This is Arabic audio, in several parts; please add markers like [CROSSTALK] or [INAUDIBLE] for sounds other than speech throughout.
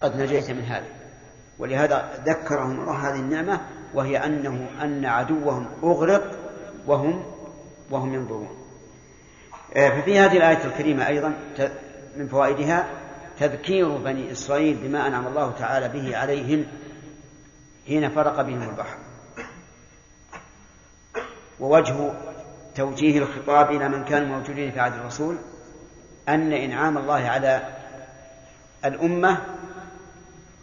قد نجيت من هذا. ولهذا ذكرهم الله هذه النعمة وهي أنه أن عدوهم أغرق وهم وهم ينظرون. آه، ففي هذه الآية الكريمة أيضا من فوائدها تذكير بني إسرائيل بما أنعم الله تعالى به عليهم حين فرق بهم البحر. ووجه توجيه الخطاب إلى من كانوا موجودين في عهد الرسول أن إنعام الله على الأمة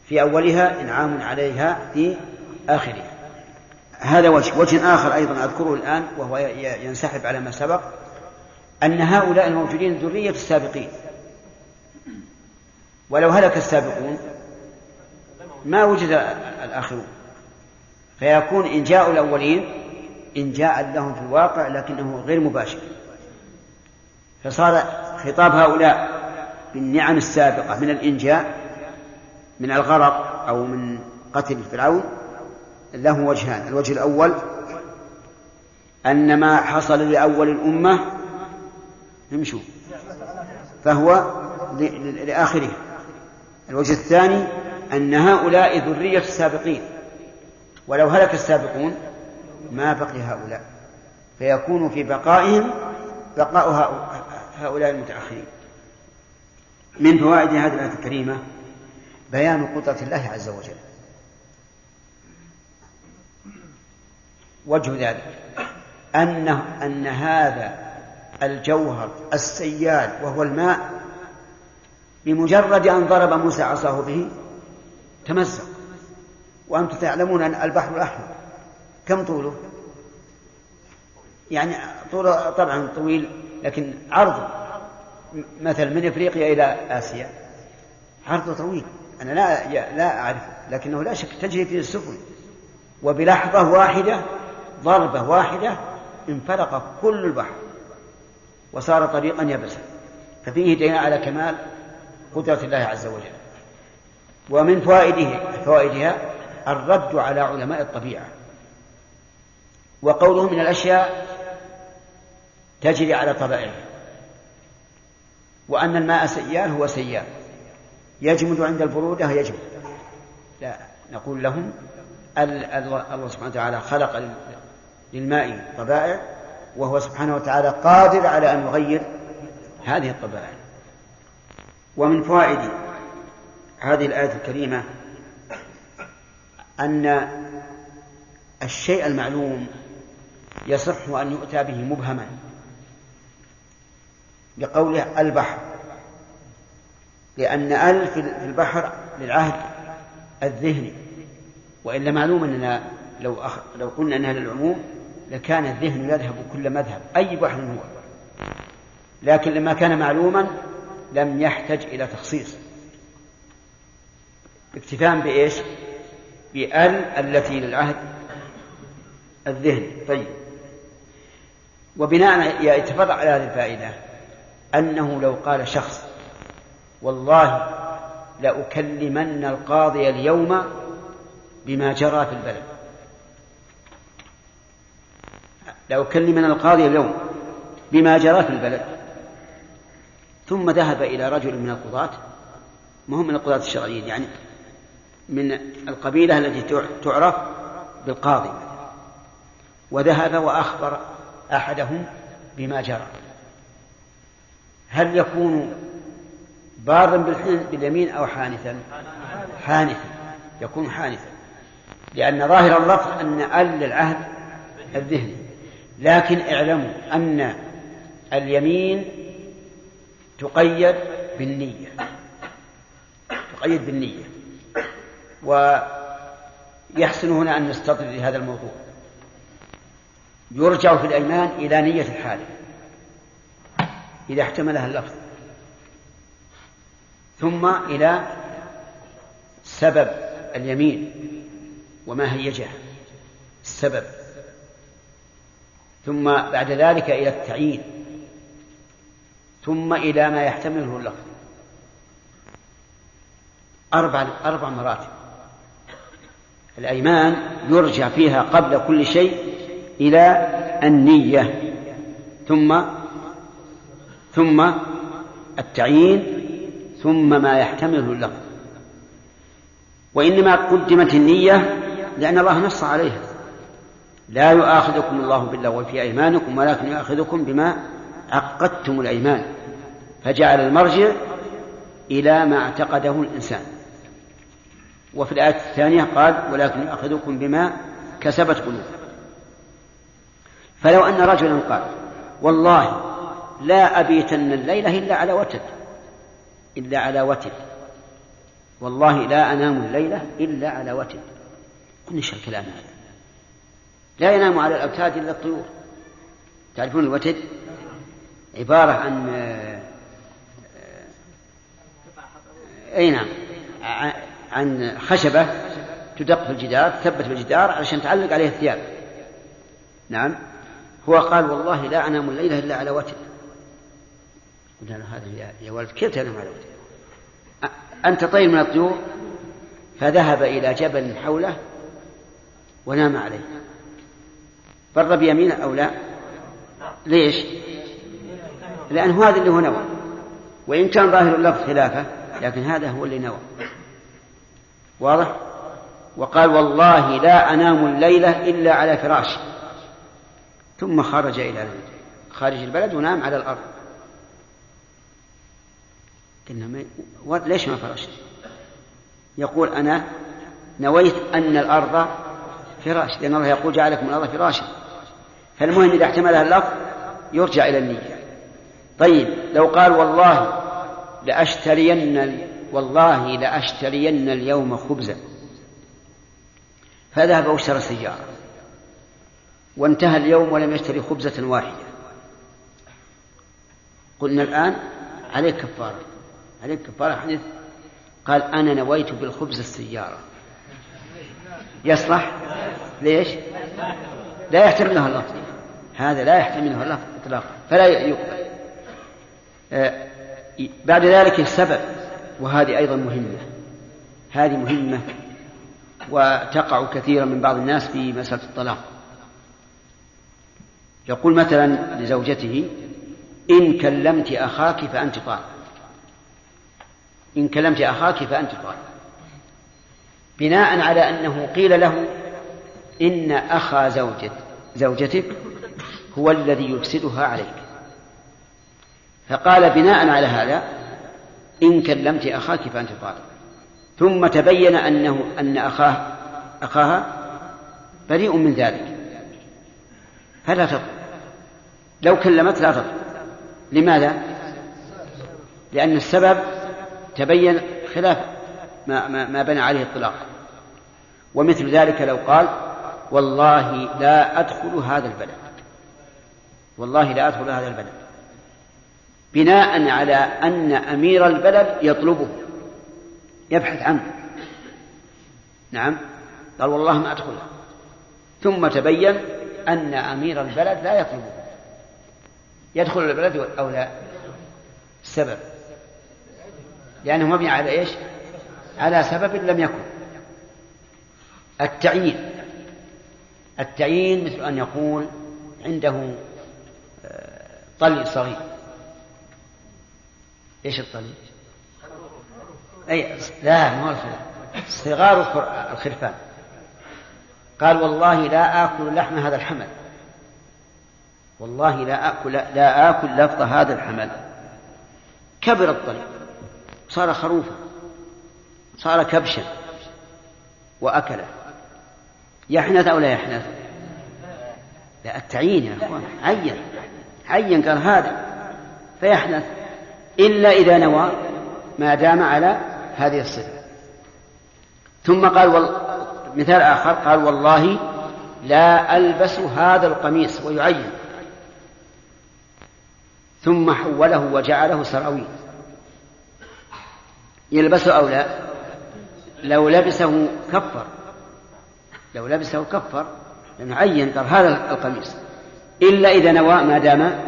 في أولها إنعام عليها في آخرها. هذا وجه وجه آخر أيضا أذكره الآن وهو ينسحب على ما سبق أن هؤلاء الموجودين ذرية السابقين. ولو هلك السابقون ما وجد الآخرون. فيكون إنجاء الأولين إنجاء لهم في الواقع لكنه غير مباشر. فصار خطاب هؤلاء بالنعم السابقة من الإنجاء من الغرق أو من قتل فرعون له وجهان الوجه الأول أن ما حصل لأول الأمة امشوا فهو لآخره. الوجه الثاني أن هؤلاء ذرية السابقين ولو هلك السابقون ما بقي هؤلاء فيكون في بقائهم بقاء هؤلاء المتأخرين. من فوائد هذه الآية الكريمة؟ بيان قدرة الله عز وجل. وجه ذلك أنه أن هذا الجوهر السيال وهو الماء بمجرد أن ضرب موسى عصاه به تمزق. وأنتم تعلمون أن البحر الأحمر كم طوله؟ يعني طوله طبعا طويل لكن عرضه مثل من إفريقيا إلى آسيا عرضه طويل. أنا لا لا أعرف لكنه لا شك تجري فيه السفن. وبلحظة واحدة ضربة واحدة انفلق كل البحر وصار طريقا يبسا. ففيه دليل على كمال قدرة الله عز وجل. ومن فوائده فوائدها الرد على علماء الطبيعة. وقوله من الأشياء تجري على طبائعها وأن الماء سيال هو سيال. يجمد عند البرودة يجمد لا نقول لهم الله سبحانه وتعالى خلق للماء طبائع وهو سبحانه وتعالى قادر على أن يغير هذه الطبائع. ومن فوائد هذه الآية الكريمة أن الشيء المعلوم يصح أن يؤتى به مبهما بقوله البحر. لأن أل في البحر للعهد الذهني. وإلا معلوم أننا لو أخ... لو قلنا أنها للعموم لكان الذهن يذهب كل مذهب أي بحر هو. لكن لما كان معلوما لم يحتج إلى تخصيص. اكتفاء بإيش؟ بأل التي للعهد الذهن. طيب. وبناء يتفرع على هذه الفائدة أنه لو قال شخص والله لأكلمن القاضي اليوم بما جرى في البلد. لأكلمن القاضي اليوم بما جرى في البلد. ثم ذهب إلى رجل من القضاة ما هم من القضاة الشرعيين يعني من القبيلة التي تعرف بالقاضي. وذهب وأخبر أحدهم بما جرى. هل يكون بارا باليمين أو حانثا. حانثا. يكون حانثا. لأن ظاهر اللفظ أن أل العهد الذهني لكن اعلموا أن اليمين تقيد بالنية. تقيد بالنية. ويحسن هنا أن نستطرد لهذا الموضوع. يرجع في الأيمان إلى نية الحالف إذا احتملها اللفظ. ثم إلى سبب اليمين وما هيجه السبب. ثم بعد ذلك إلى التعيين. ثم إلى ما يحتمله اللفظ. أربع أربع مراتب. الأيمان يرجع فيها قبل كل شيء إلى النية. ثم ثم التعيين ثم ما يحتمله اللفظ. وإنما قدمت النية لأن الله نص عليها. لا يؤاخذكم الله باللغو في أيمانكم ولكن يؤاخذكم بما عقدتم الأيمان. فجعل المرجع إلى ما اعتقده الإنسان. وفي الآية الثانية قال ولكن يؤاخذكم بما كسبت قلوب فلو أن رجلا قال والله لا أبيتن الليلة إلا على وتد إلا على وتد والله لا أنام الليلة إلا على وتد قلنا إيش الكلام هذا. لا ينام على الأوتاد إلا الطيور. تعرفون الوتد عبارة عن أي نعم. عن خشبة تدق في الجدار تثبت في الجدار علشان تعلق عليه الثياب. نعم. هو قال والله لا أنام الليلة إلا على وتر. قلنا له هذا يا ولد كيف تنام على وتر أنت طير من الطيور؟ فذهب إلى جبل حوله ونام عليه. بر بيمينه أو لا؟ ليش؟ لأنه هذا اللي هو نوى. وإن كان ظاهر اللفظ خلافة لكن هذا هو اللي نوى. واضح؟ وقال والله لا أنام الليلة إلا على فراشي ثم خرج إلى خارج البلد ونام على الأرض. قلنا ما ليش ما فرشت؟ يقول أنا نويت أن الأرض فراش لأن الله يقول جعلكم الأرض فراشا فالمهم إذا احتملها اللفظ يرجع إلى النية. طيب لو قال والله لأشترين والله لأشترين اليوم خبزا. فذهب واشترى سيارة. وانتهى اليوم ولم يشتري خبزة واحدة. قلنا الآن عليك كفارة. عليك كفارة حديث. قال أنا نويت بالخبز السيارة. يصلح؟ ليش؟ لا يحتملها اللفظ. هذا لا يحتملها اللفظ إطلاقا. فلا يقبل آه بعد ذلك السبب وهذه أيضا مهمة. هذه مهمة وتقع كثيرا من بعض الناس في مسألة الطلاق. يقول مثلا لزوجته إن كلمت أخاك فأنت طالق. إن كلمت أخاك فأنت طالق بناء على أنه قيل له إن أخا زوجت زوجتك هو الذي يفسدها عليك. فقال بناء على هذا إن كلمت أخاك فأنت طالق ثم تبين أنه أن أخاه أخاها بريء من ذلك. فلا تطلق لو كلمت لا تطلق لماذا؟ لأن السبب تبين خلاف ما, ما, ما بنى عليه الطلاق. ومثل ذلك لو قال والله لا أدخل هذا البلد. والله لا أدخل هذا البلد. بناء على أن أمير البلد يطلبه. يبحث عنه. نعم. قال والله ما أدخل. ثم تبين أن أمير البلد لا يطلبه. يدخل البلد أو لا؟ السبب. لأنه مبني على إيش؟ على سبب لم يكن. التعيين. التعيين مثل أن يقول عنده آه، طلي صغير. إيش الطلي؟ أي لا ما صغار الخرفان. قال والله لا آكل لحم هذا الحمل. والله لا آكل لا آكل لفظ هذا الحمل. كبر الطلي. صار خروفا صار كبشا وأكله. يحنث أو لا يحنث؟ لا التعيين يا أخوان عين عين قال هذا فيحنث إلا إذا نوى ما دام على هذه الصفة. ثم قال وال... مثال آخر قال والله لا ألبس هذا القميص ويعين. ثم حوله وجعله سراويل. يلبسه أو لا؟ لو لبسه كفر. لو لبسه كفر لأنه عين قال هذا القميص. إلا إذا نوى ما دام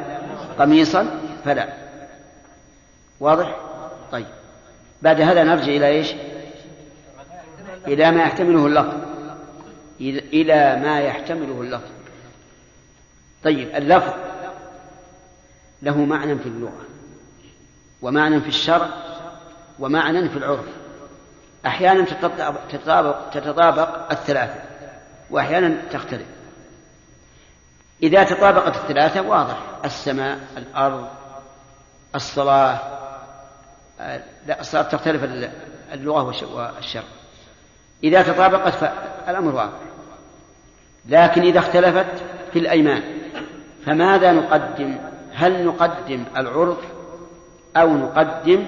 قميصا فلا. واضح؟ طيب. بعد هذا نرجع إلى إيش؟ إلى ما يحتمله اللفظ. إلى ما يحتمله اللفظ. طيب اللفظ له معنى في اللغة ومعنى في الشرع ومعنى في العرف. أحيانا تتطابق, تتطابق الثلاثة وأحيانا تختلف. إذا تطابقت الثلاثة واضح. السماء الأرض الصلاة لا الصلاة تختلف اللغة والشرع. إذا تطابقت فالأمر واضح. لكن إذا اختلفت في الأيمان فماذا نقدم؟ هل نقدم العرف أو نقدم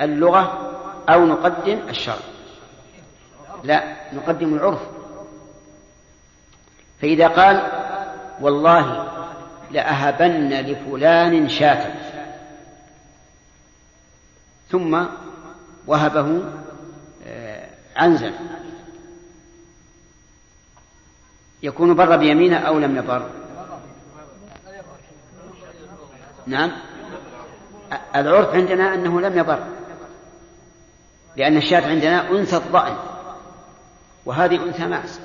اللغة أو نقدم الشرع. لا نقدم العرف. فإذا قال والله لأهبن لفلان شاة. ثم وهبه آه، عنزا يكون بر بيمينه أو لم يبر. نعم. العرف عندنا أنه لم يبر. لأن الشاة عندنا أنثى الضأن وهذه أنثى ماس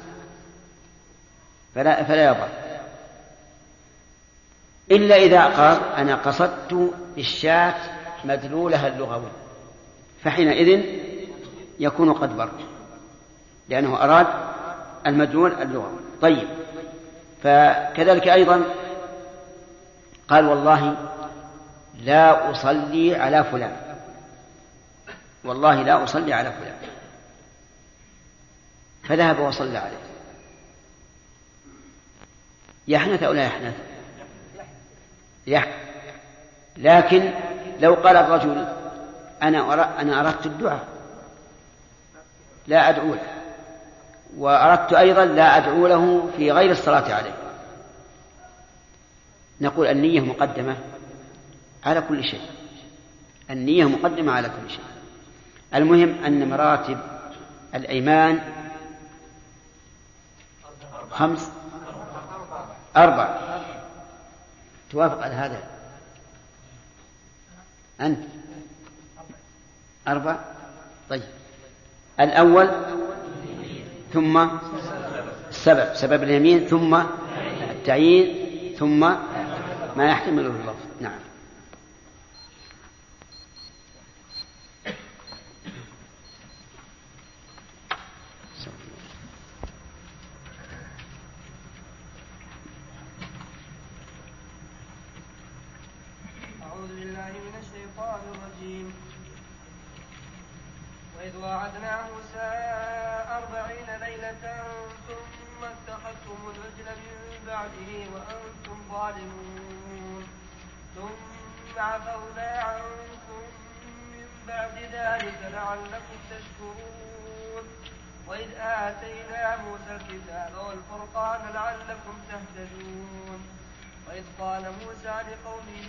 فلا فلا يبر إلا إذا قال أنا قصدت بالشاة مدلولها اللغوي فحينئذ يكون قد بر لأنه أراد المدلول اللغوي. طيب فكذلك أيضا قال والله لا أصلي على فلان. والله لا أصلي على فلان. فذهب وصلى عليه. يحنث أو لا يحنث؟ يحنث. لكن لو قال الرجل أنا أنا أردت الدعاء لا أدعو له. وأردت أيضا لا أدعو له في غير الصلاة عليه. نقول النية مقدمة على كل شيء. النية مقدمة على كل شيء. المهم أن مراتب الأيمان خمس؟ أربع توافق على هذا. أنت؟ أربع طيب. الأول ثم السبب. سبب اليمين ثم التعيين ثم ما يحتمله اللفظ نعم وإذ وعدنا موسى أربعين ليلة ثم اتخذتم العجل من بعده وأنتم ظالمون ثم عفونا عنكم من بعد ذلك لعلكم تشكرون وإذ آتينا موسى الكتاب والفرقان لعلكم تهتدون وإذ قال موسى لقومه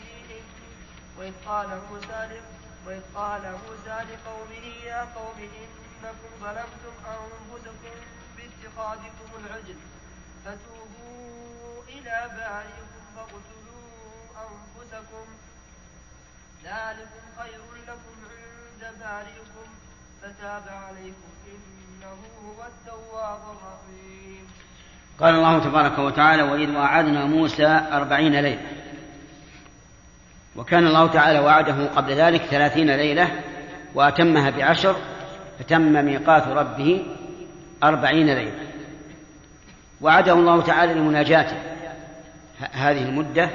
وإذ قال موسى وإذ قال موسى لقومه يا قوم إنكم ظلمتم أنفسكم باتخاذكم العجل فتوبوا إلى بارئكم فاقتلوا أنفسكم. ذلكم خير لكم عند بارئكم فتاب عليكم إنه هو التواب الرحيم. قال الله تبارك وتعالى وإذ وعدنا موسى أربعين ليلة وكان الله تعالى وعده قبل ذلك ثلاثين ليلة وأتمها بعشر فتم ميقات ربه أربعين ليلة. وعده الله تعالى لمناجاته هذه المدة.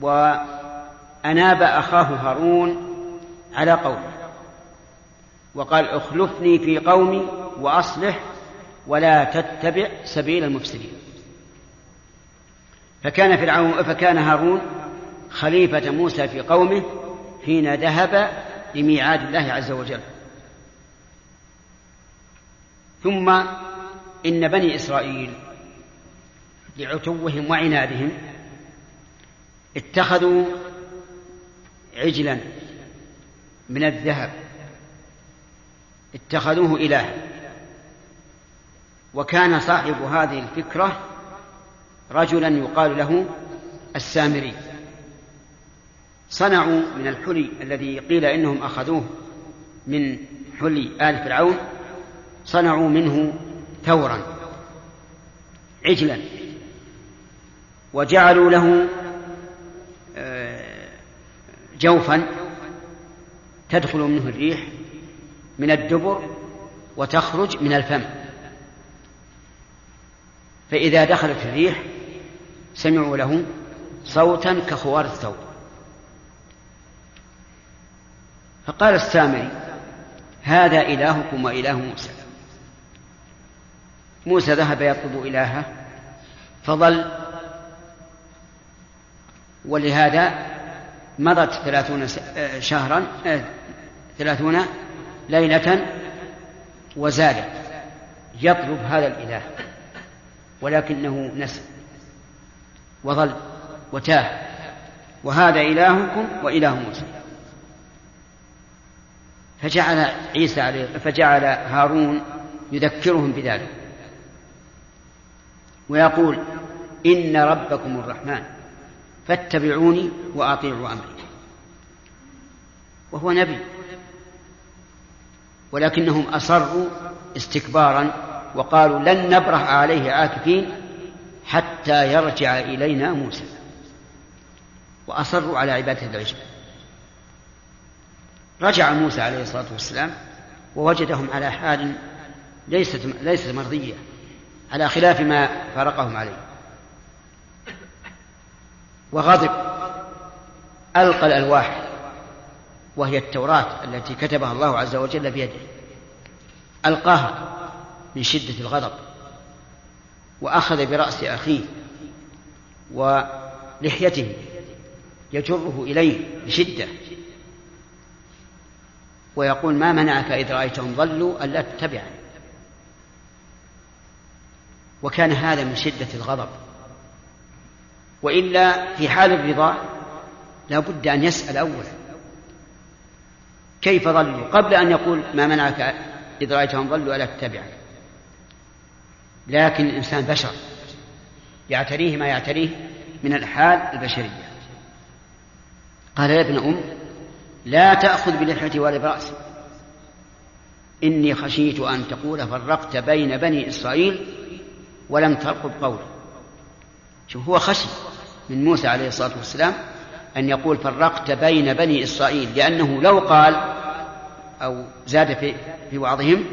وأناب أخاه هارون على قومه وقال أخلفني في قومي وأصلح ولا تتبع سبيل المفسدين. فكان فرعون فكان هارون خليفة موسى في قومه حين ذهب لميعاد الله عز وجل. ثم إن بني إسرائيل لعتوهم وعنادهم اتخذوا عجلا من الذهب. اتخذوه إلها وكان صاحب هذه الفكرة رجلا يقال له السامري. صنعوا من الحلي الذي قيل إنهم أخذوه من حلي آل فرعون صنعوا منه ثورا عجلا وجعلوا له آه، جوفا تدخل منه الريح من الدبر وتخرج من الفم. فإذا دخلت الريح سمعوا له صوتا كخوار الثوب. فقال السامري هذا إلهكم وإله موسى. موسى ذهب يطلب إلهه فظل ولهذا مضت ثلاثون شهرا ثلاثون ليلة وزادت يطلب هذا الإله ولكنه نسي وظل وتاه. وهذا إلهكم وإله موسى. فجعل عيسى عليه فجعل هارون يذكرهم بذلك. ويقول إن ربكم الرحمن فاتبعوني وأطيعوا أمري. وهو نبي. ولكنهم أصروا استكبارا وقالوا لن نبرح عليه عاكفين حتى يرجع إلينا موسى. وأصروا على عبادة العجل. رجع موسى عليه الصلاة والسلام ووجدهم على حال ليست ليست مرضية على خلاف ما فارقهم عليه. وغضب ألقى الألواح وهي التوراة التي كتبها الله عز وجل بيده. ألقاها من شدة الغضب وأخذ برأس أخيه ولحيته يجره إليه بشدة. ويقول ما منعك إذ رأيتهم ضلوا ألا تتبعني. وكان هذا من شدة الغضب. وإلا في حال الرضا لا بد أن يسأل أولا. كيف ضلوا؟ قبل أن يقول ما منعك إذ رأيتهم ضلوا ألا تتبعني. لكن الإنسان بشر. يعتريه ما يعتريه من الحال البشرية. قال يا ابن أم لا تأخذ بلحيتي ولا برأسي إني خشيت أن تقول فرقت بين بني إسرائيل ولم ترقب قولي. شوف هو خشي من موسى عليه الصلاة والسلام أن يقول فرقت بين بني إسرائيل لأنه لو قال أو زاد في, في وعظهم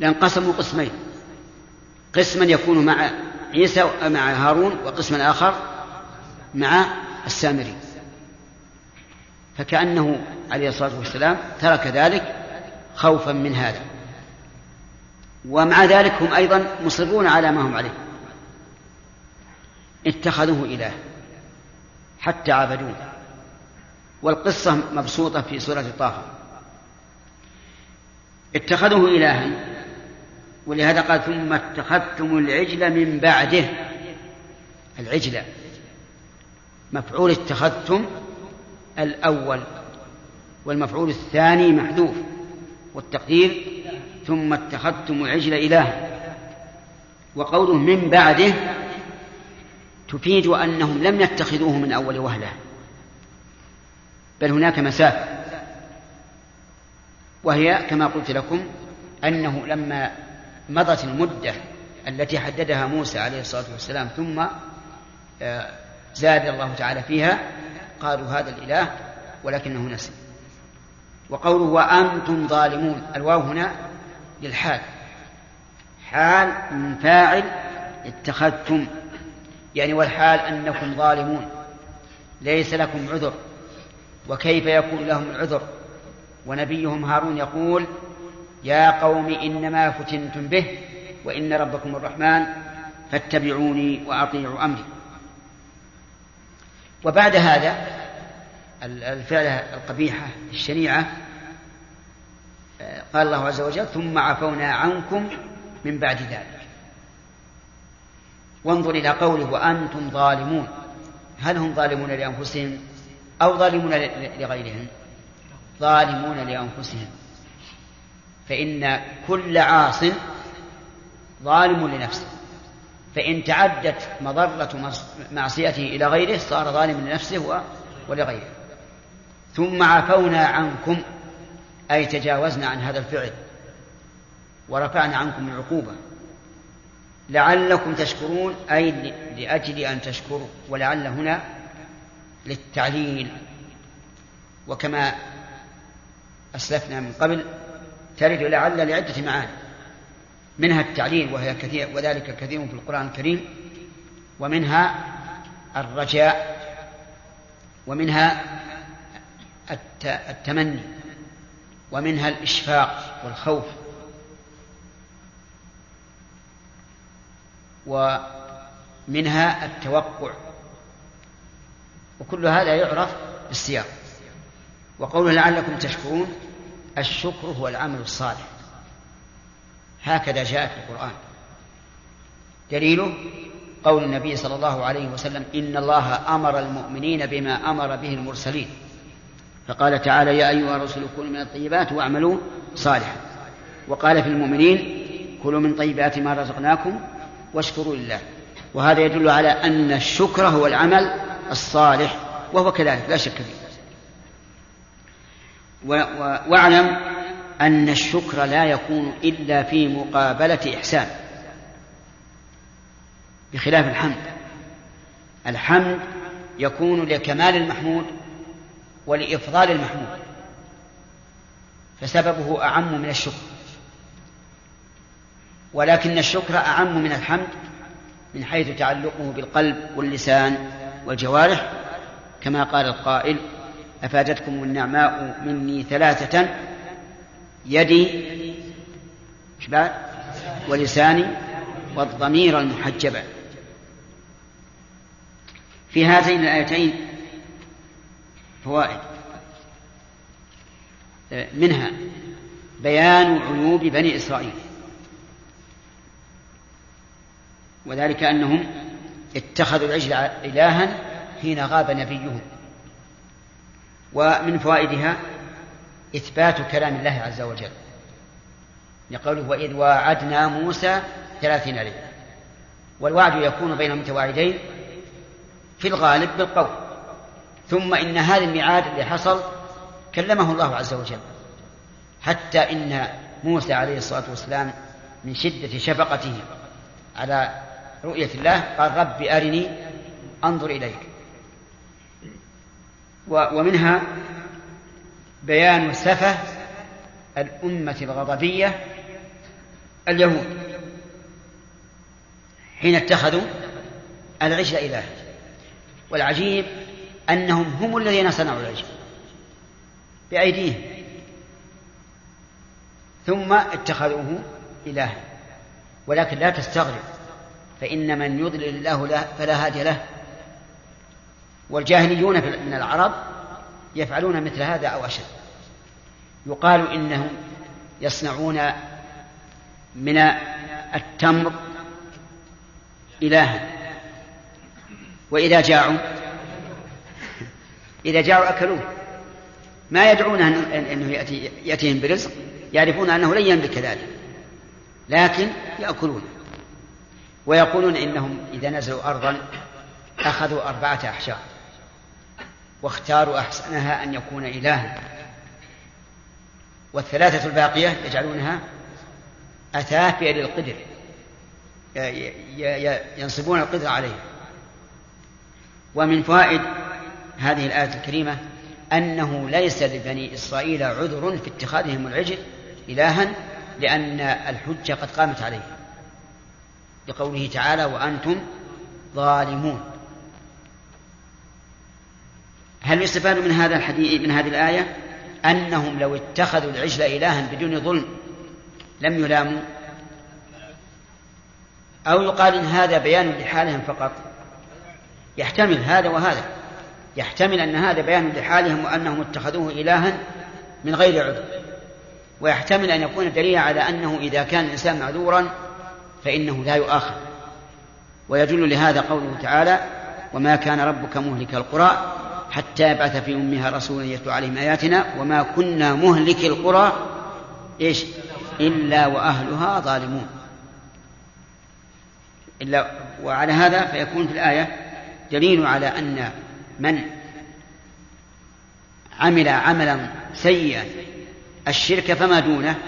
لانقسموا قسمين. قسما يكون مع عيسى مع هارون وقسما آخر مع السامري. فكأنه عليه الصلاة والسلام ترك ذلك خوفا من هذا. ومع ذلك هم أيضا مصرون على ما هم عليه. اتخذوه إله حتى عبدوه. والقصة مبسوطة في سورة طه. اتخذوه إلها. ولهذا قال ثم اتخذتم العجل من بعده. العجل. مفعول اتخذتم الأول. والمفعول الثاني محذوف. والتقدير ثم اتخذتم العجل إلها وقوله من بعده تفيد أنهم لم يتخذوه من أول وهلة. بل هناك مسافة وهي كما قلت لكم أنه لما مضت المدة التي حددها موسى عليه الصلاة والسلام ثم آه، زاد الله تعالى فيها قالوا هذا الإله ولكنه نسي. وقوله وأنتم ظالمون الواو هنا للحال. حال من فاعل اتخذتم يعني والحال أنكم ظالمون ليس لكم عذر. وكيف يكون لهم العذر؟ ونبيهم هارون يقول يا قوم إنما فتنتم به وإن ربكم الرحمن فاتبعوني وأطيعوا أمري. وبعد هذا الفعلة القبيحة الشنيعة قال الله عز وجل ثم عفونا عنكم من بعد ذلك. وانظر إلى قوله وأنتم ظالمون. هل هم ظالمون لأنفسهم أو ظالمون لغيرهم؟ ظالمون لأنفسهم. فإن كل عاص ظالم لنفسه. فإن تعدت مضرة معصيته إلى غيره صار ظالما لنفسه ولغيره. ثم عفونا عنكم أي تجاوزنا عن هذا الفعل ورفعنا عنكم العقوبة. لعلكم تشكرون أي لأجل أن تشكروا ولعل هنا للتعليل. وكما أسلفنا من قبل ترد لعل لعدة معاني منها التعليل وهي كثير وذلك كثير في القرآن الكريم ومنها الرجاء ومنها التمني ومنها الإشفاق والخوف ومنها التوقع وكل هذا يعرف بالسياق وقوله لعلكم تشكرون الشكر هو العمل الصالح هكذا جاء في القرآن دليله قول النبي صلى الله عليه وسلم إن الله أمر المؤمنين بما أمر به المرسلين فقال تعالى يا أيها الرسل كلوا من الطيبات واعملوا صالحا. وقال في المؤمنين كلوا من طيبات ما رزقناكم واشكروا لله. وهذا يدل على أن الشكر هو العمل الصالح وهو كذلك لا شك فيه. واعلم أن الشكر لا يكون إلا في مقابلة إحسان. بخلاف الحمد. الحمد يكون لكمال المحمود ولإفضال المحمود. فسببه أعم من الشكر. ولكن الشكر أعم من الحمد من حيث تعلقه بالقلب واللسان والجوارح. كما قال القائل أفادتكم النعماء مني ثلاثة يدي ولساني والضمير المحجبة في هاتين الآيتين فوائد. منها بيان عيوب بني إسرائيل. وذلك أنهم اتخذوا العجل إلها حين غاب نبيهم. ومن فوائدها إثبات كلام الله عز وجل. لقوله وإذ واعدنا موسى ثلاثين ليلة. والوعد يكون بين المتواعدين في الغالب بالقول. ثم إن هذا الميعاد اللي حصل كلمه الله عز وجل. حتى إن موسى عليه الصلاة والسلام من شدة شفقته على رؤية الله قال رب أرني أنظر إليك. ومنها بيان سفة الأمة الغضبية اليهود حين اتخذوا العجل إلها والعجيب أنهم هم الذين صنعوا العجل بأيديهم. ثم اتخذوه إلها ولكن لا تستغرب فإن من يضلل الله له فلا هادي له. والجاهليون من العرب يفعلون مثل هذا أو أشد. يقال إنهم يصنعون من التمر إلها. وإذا جاعوا إذا جاعوا أكلوه. ما يدعون أنه يأتي يأتيهم برزق يعرفون أنه لن يملك ذلك. لكن يأكلون. ويقولون إنهم إذا نزلوا أرضا أخذوا أربعة أحجار واختاروا أحسنها أن يكون إلها. والثلاثة الباقية يجعلونها أثافئ للقدر. ينصبون القدر عليه ومن فوائد هذه الآية الكريمة أنه ليس لبني إسرائيل عذر في اتخاذهم العجل إلها لأن الحجة قد قامت عليه. لقوله تعالى وأنتم ظالمون. هل يستفاد من هذا الحديث من هذه الآية؟ أنهم لو اتخذوا العجل إلها بدون ظلم لم يلاموا. أو يقال إن هذا بيان لحالهم فقط. يحتمل هذا وهذا. يحتمل أن هذا بيان لحالهم وأنهم اتخذوه إلها من غير عذر. ويحتمل أن يكون دليلا على أنه إذا كان الإنسان معذورا فإنه لا يؤاخذ. ويدل لهذا قوله تعالى وما كان ربك مهلك القرى حتى يبعث في أمها رسولا يتلو عليهم آياتنا وما كنا مهلك القرى إيش؟ إلا وأهلها ظالمون. إلا وعلى هذا فيكون في الآية دليل على أن من عمل عملا سيئا الشرك فما دونه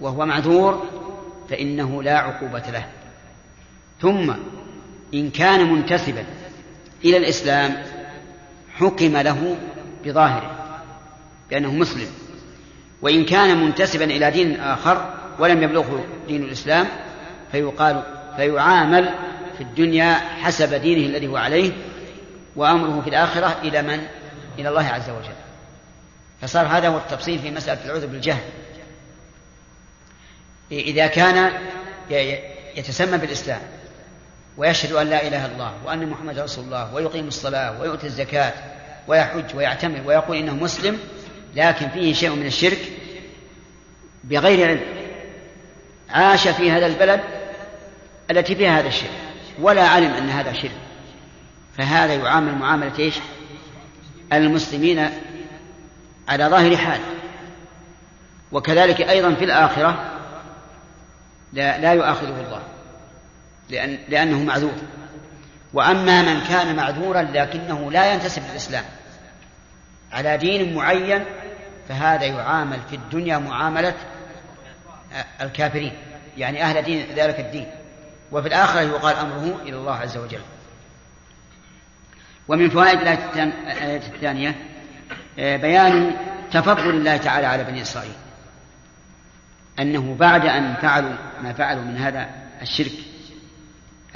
وهو معذور فإنه لا عقوبة له. ثم إن كان منتسبا إلى الإسلام حكم له بظاهره بأنه مسلم. وإن كان منتسبا إلى دين آخر ولم يبلغه دين الإسلام فيقال فيعامل في الدنيا حسب دينه الذي هو عليه وأمره في الآخرة إلى من؟ إلى الله عز وجل. فصار هذا هو التفصيل في مسألة العذر بالجهل. إذا كان يتسمى بالإسلام ويشهد أن لا إله إلا الله وأن محمد رسول الله ويقيم الصلاة ويؤتي الزكاة ويحج ويعتمر ويقول إنه مسلم لكن فيه شيء من الشرك بغير علم عاش في هذا البلد التي فيها هذا الشرك ولا علم أن هذا شرك. فهذا يعامل معاملة إيش؟ المسلمين على ظاهر حال. وكذلك أيضا في الآخرة لا, لا يؤاخذه الله لأن لأنه معذور. وأما من كان معذورا لكنه لا ينتسب للإسلام على دين معين فهذا يعامل في الدنيا معاملة الكافرين يعني أهل دين ذلك الدين. وفي الآخرة يقال أمره إلى الله عز وجل. ومن فوائد الآية الثانية آه، بيان تفضل الله تعالى على بني إسرائيل. أنه بعد أن فعلوا ما فعلوا من هذا الشرك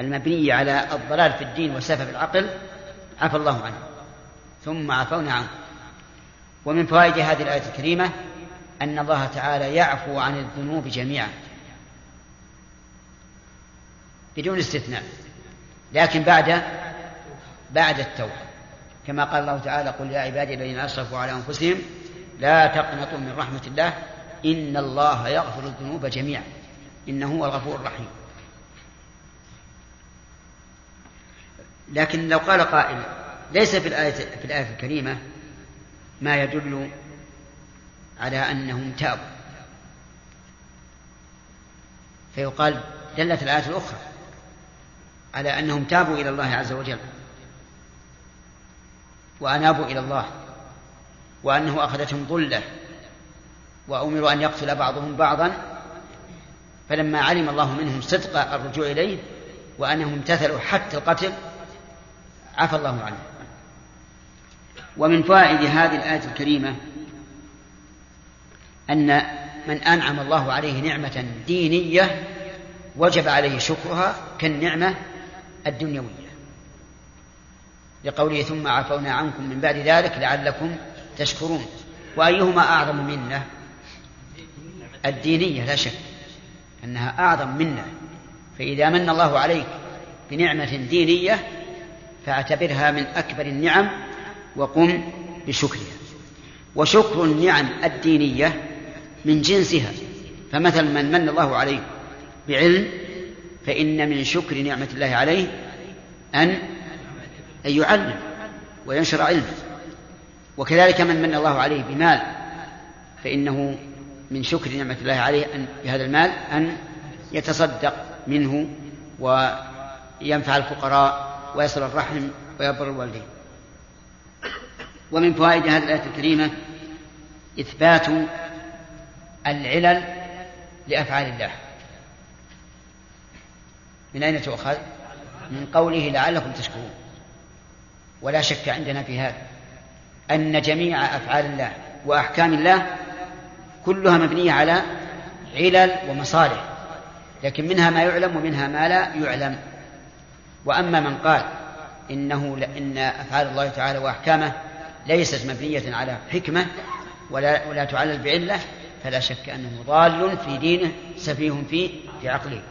المبني على الضلال في الدين وسفه العقل عفى الله عنه. ثم عفونا عنه. ومن فوائد هذه الآية الكريمة أن الله تعالى يعفو عن الذنوب جميعا. بدون استثناء. لكن بعد بعد التوبة. كما قال الله تعالى قل يا عبادي الذين أسرفوا على أنفسهم لا تقنطوا من رحمة الله إن الله يغفر الذنوب جميعا إنه هو الغفور الرحيم. لكن لو قال قائل ليس في الآية في الآية الكريمة ما يدل على أنهم تابوا. فيقال دلت الآية الأخرى على أنهم تابوا إلى الله عز وجل. وأنابوا إلى الله وأنه أخذتهم ظلة وأمروا أن يقتل بعضهم بعضا فلما علم الله منهم صدق الرجوع إليه وأنهم امتثلوا حتى القتل عفى الله عنه. ومن فوائد هذه الآية الكريمة أن من أنعم الله عليه نعمة دينية وجب عليه شكرها كالنعمة الدنيوية. لقوله ثم عفونا عنكم من بعد ذلك لعلكم تشكرون. وأيهما أعظم منة الدينية لا شك أنها أعظم منة فإذا من الله عليك بنعمة دينية فاعتبرها من أكبر النعم وقم بشكرها. وشكر النعم الدينية من جنسها. فمثل من من الله عليه بعلم فإن من شكر نعمة الله عليه أن أن يعلم وينشر علمه. وكذلك من من الله عليه بمال فإنه من شكر نعمة الله عليه أن بهذا المال أن يتصدق منه وينفع الفقراء ويصل الرحم ويبر الوالدين. ومن فوائد هذه الآية الكريمة إثبات العلل لأفعال الله. من أين تؤخذ؟ من قوله لعلكم تشكرون. ولا شك عندنا في هذا أن جميع أفعال الله وأحكام الله كلها مبنية على علل ومصالح لكن منها ما يعلم ومنها ما لا يعلم. وأما من قال إنه إن أفعال الله تعالى وأحكامه ليست مبنية على حكمة ولا ولا تعلل بعلة فلا شك أنه ضال في دينه سفيه في في عقله.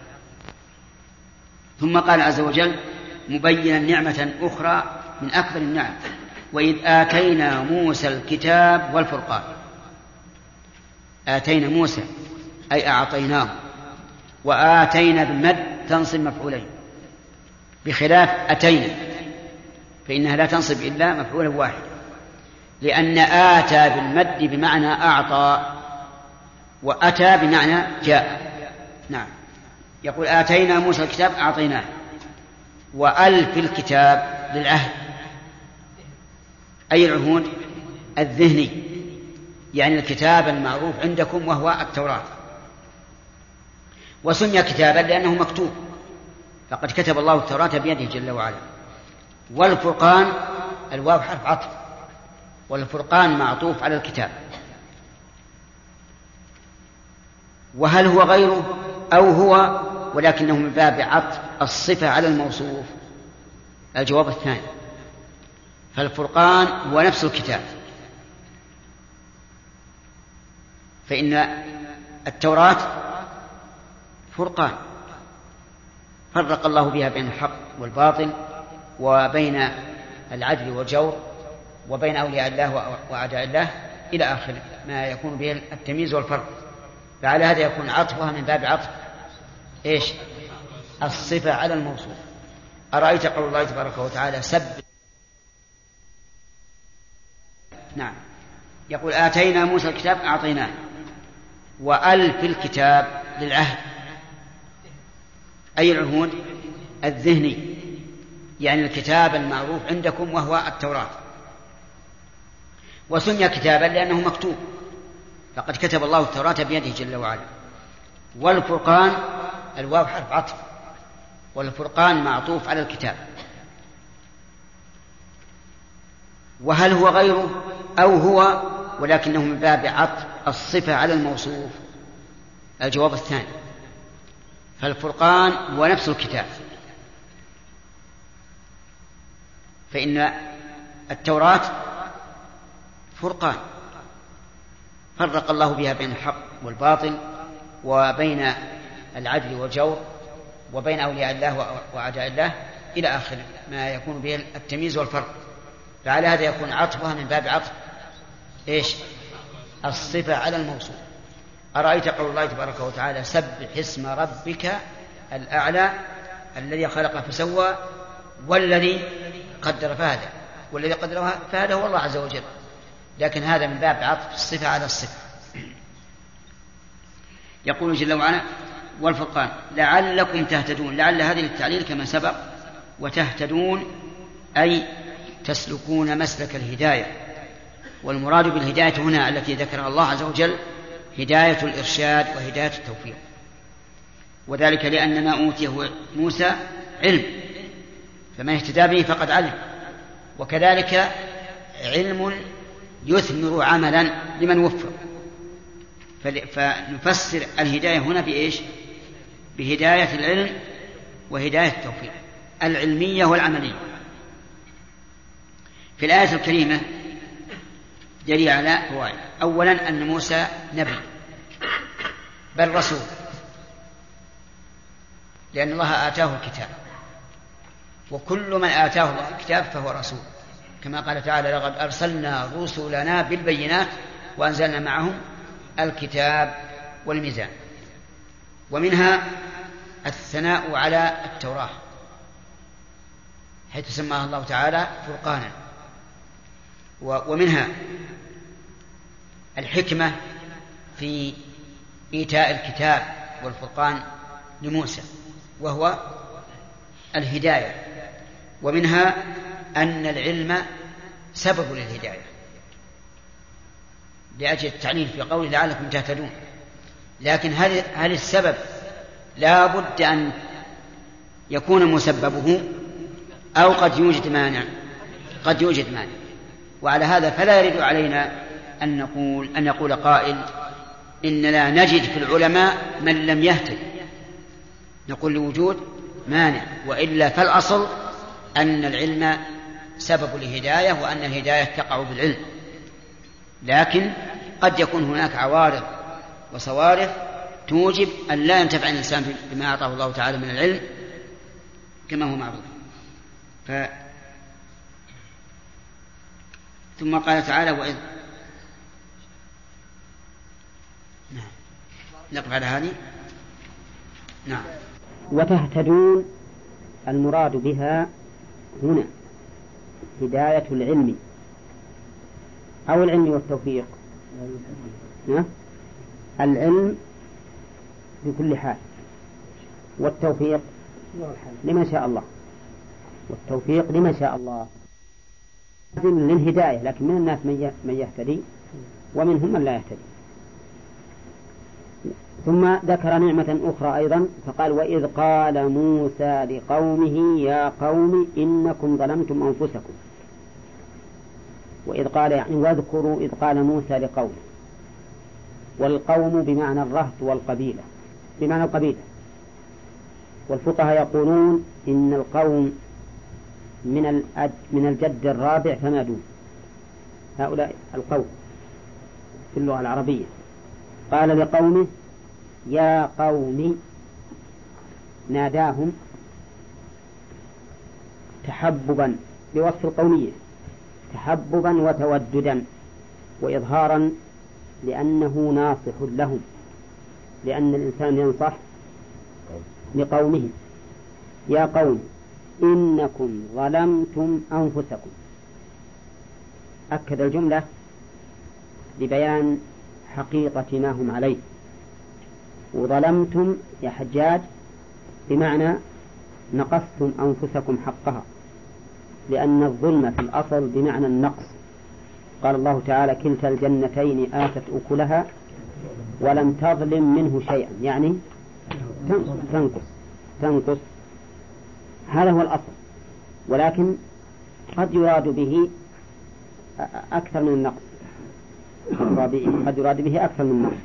ثم قال عز وجل مبينا نعمة أخرى من أكبر النعم. وإذ آتينا موسى الكتاب والفرقان. آتينا موسى أي أعطيناه. وآتينا بالمد تنصب مفعولين. بخلاف أتينا فإنها لا تنصب إلا مفعولا واحدا لأن آتى بالمد بمعنى أعطى وأتى بمعنى جاء. نعم. يقول آتينا موسى الكتاب أعطيناه. وألف الكتاب للعهد. أي العهود الذهني يعني الكتاب المعروف عندكم وهو التوراة. وسمي كتابا لأنه مكتوب. فقد كتب الله التوراة بيده جل وعلا. والفرقان الواو حرف عطف. والفرقان معطوف على الكتاب. وهل هو غيره أو هو ولكنه من باب عطف الصفة على الموصوف؟ الجواب الثاني. فالفرقان هو نفس الكتاب. فإن التوراة فرقان. فرق الله بها بين الحق والباطل وبين العدل والجور وبين أولياء الله وأعداء الله إلى آخر ما يكون به التمييز والفرق. فعلى هذا يكون عطفها من باب عطف. إيش؟ الصفة على الموصوف. أرأيت قول الله تبارك وتعالى سب نعم. يقول آتينا موسى الكتاب أعطيناه. وأل في الكتاب للعهد. أي العهود؟ الذهني. يعني الكتاب المعروف عندكم وهو التوراة. وسمي كتابا لأنه مكتوب. فقد كتب الله التوراة بيده جل وعلا. والفرقان الواو حرف عطف. والفرقان معطوف على الكتاب. وهل هو غيره أو هو ولكنه من باب عطف الصفة على الموصوف؟ الجواب الثاني. فالفرقان هو نفس الكتاب. فإن التوراة فرقان. فرق الله بها بين الحق والباطل وبين العدل والجور وبين أولياء الله وأعداء الله إلى آخر ما يكون به التمييز والفرق. فعلى هذا يكون عطفها من باب عطف. إيش؟ الصفة على الموصول. أرأيت قول الله تبارك وتعالى سبح اسم ربك الأعلى الذي خلق فسوى والذي قدر فهدى. والذي قدر فهدى هو الله عز وجل. لكن هذا من باب عطف الصفة على الصفة. يقول جل وعلا والفرقان لعلكم تهتدون. لعل هذه للتعليل كما سبق وتهتدون أي تسلكون مسلك الهداية. والمراد بالهداية هنا التي ذكرها الله عز وجل هداية الإرشاد وهداية التوفيق. وذلك لأن ما أوتيه موسى علم. فمن اهتدى به فقد علم. وكذلك علم يثمر عملا لمن وفق فنفسر الهداية هنا بإيش؟ بهداية العلم وهداية التوفيق. العلمية والعملية. في الآية الكريمة دليل على فوائد أولا أن موسى نبي بل رسول لأن الله آتاه الكتاب وكل من آتاه الله الكتاب فهو رسول. كما قال تعالى لقد أرسلنا رسلنا بالبينات وأنزلنا معهم الكتاب والميزان ومنها الثناء على التوراة حيث سماها الله تعالى فرقانا. ومنها الحكمة في إيتاء الكتاب والفرقان لموسى وهو الهداية. ومنها أن العلم سبب للهداية. لأجل التعليل في قوله لعلكم تهتدون. لكن هل هل السبب لا بد أن يكون مسببه أو قد يوجد مانع؟ قد يوجد مانع. وعلى هذا فلا يرد علينا أن نقول أن يقول قائل إننا نجد في العلماء من لم يهتد نقول لوجود مانع وإلا فالأصل أن العلم سبب الهداية وأن الهداية تقع بالعلم لكن قد يكون هناك عوارض وصوارف توجب أن لا ينتفع الإنسان بما أعطاه الله تعالى من العلم كما هو معروف. ثم قال تعالى وإذ نعم. نقف على هذه. نعم. وتهتدون المراد بها هنا هداية العلم أو العلم والتوفيق. العلم بكل حال. والتوفيق لمن شاء الله. والتوفيق لمن شاء الله. للهداية لكن من الناس من يهتدي ومنهم من لا يهتدي. ثم ذكر نعمة أخرى أيضا فقال وإذ قال موسى لقومه يا قوم إنكم ظلمتم أنفسكم. وإذ قال يعني واذكروا إذ قال موسى لقومه. والقوم بمعنى الرهط والقبيلة بمعنى القبيلة. والفقهاء يقولون إن القوم من من الجد الرابع فما دون. هؤلاء القوم في اللغة العربية. قال لقومه يا قوم ناداهم تحببا بوصف القومية تحببا وتوددا وإظهارا لأنه ناصح لهم لأن الإنسان ينصح لقومه. يا قوم إنكم ظلمتم أنفسكم. أكد الجملة لبيان حقيقة ما هم عليه. وظلمتم يا حجاج بمعنى نقصتم أنفسكم حقها لأن الظلم في الأصل بمعنى النقص. قال الله تعالى كلتا الجنتين آتت أكلها ولم تظلم منه شيئا. يعني تنقص تنقص هذا هو الأصل. ولكن قد يراد به أكثر من النقص قد يراد به أكثر من النقص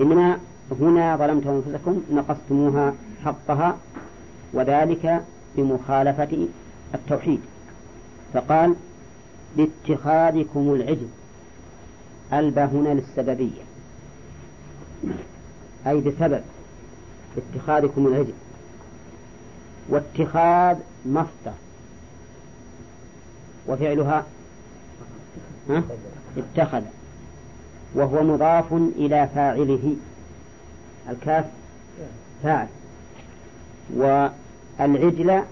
إنما هنا ظلمتم أنفسكم نقصتموها حقها وذلك بمخالفة التوحيد. فقال لاتخاذكم العجل. ألبى هنا للسببية. أي بسبب اتخاذكم العجل. واتخاذ مصدر. وفعلها ها؟ اتخذ. وهو مضاف إلى فاعله. الكاف فاعل. والعجل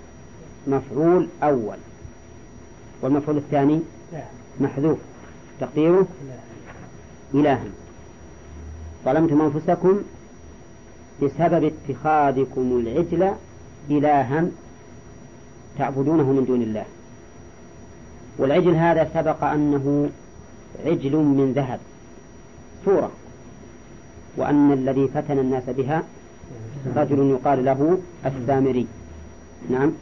مفعول أول. والمفعول الثاني محذوف. تقديره إلها ظلمتم أنفسكم بسبب اتخاذكم العجل إلها تعبدونه من دون الله. والعجل هذا سبق أنه عجل من ذهب صورة وأن الذي فتن الناس بها رجل يقال له السامري نعم.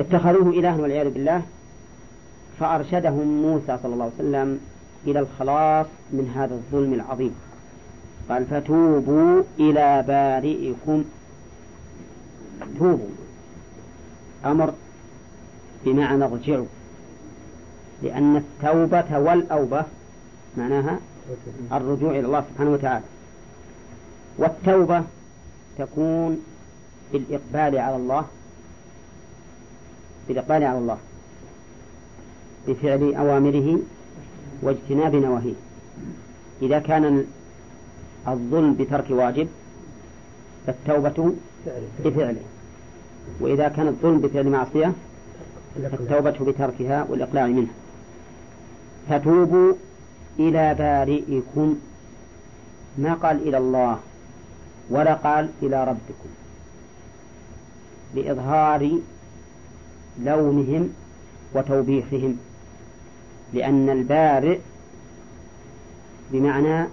اتخذوه إلها والعياذ بالله فأرشدهم موسى صلى الله عليه وسلم إلى الخلاص من هذا الظلم العظيم. قال فتوبوا إلى بارئكم توبوا أمر بمعنى ارجعوا. لأن التوبة والأوبة معناها الرجوع إلى الله سبحانه وتعالى. والتوبة تكون بالإقبال على الله بالإقبال على الله بفعل أوامره واجتناب نواهيه. إذا كان الظلم بترك واجب فالتوبة بفعله. وإذا كان الظلم بفعل معصية فالتوبة بتركها والإقلاع منها. فتوبوا إلى بارئكم. ما قال إلى الله؟ ولا قال إلى ربكم. لإظهار لومهم وتوبيخهم. لأن البارئ بمعنى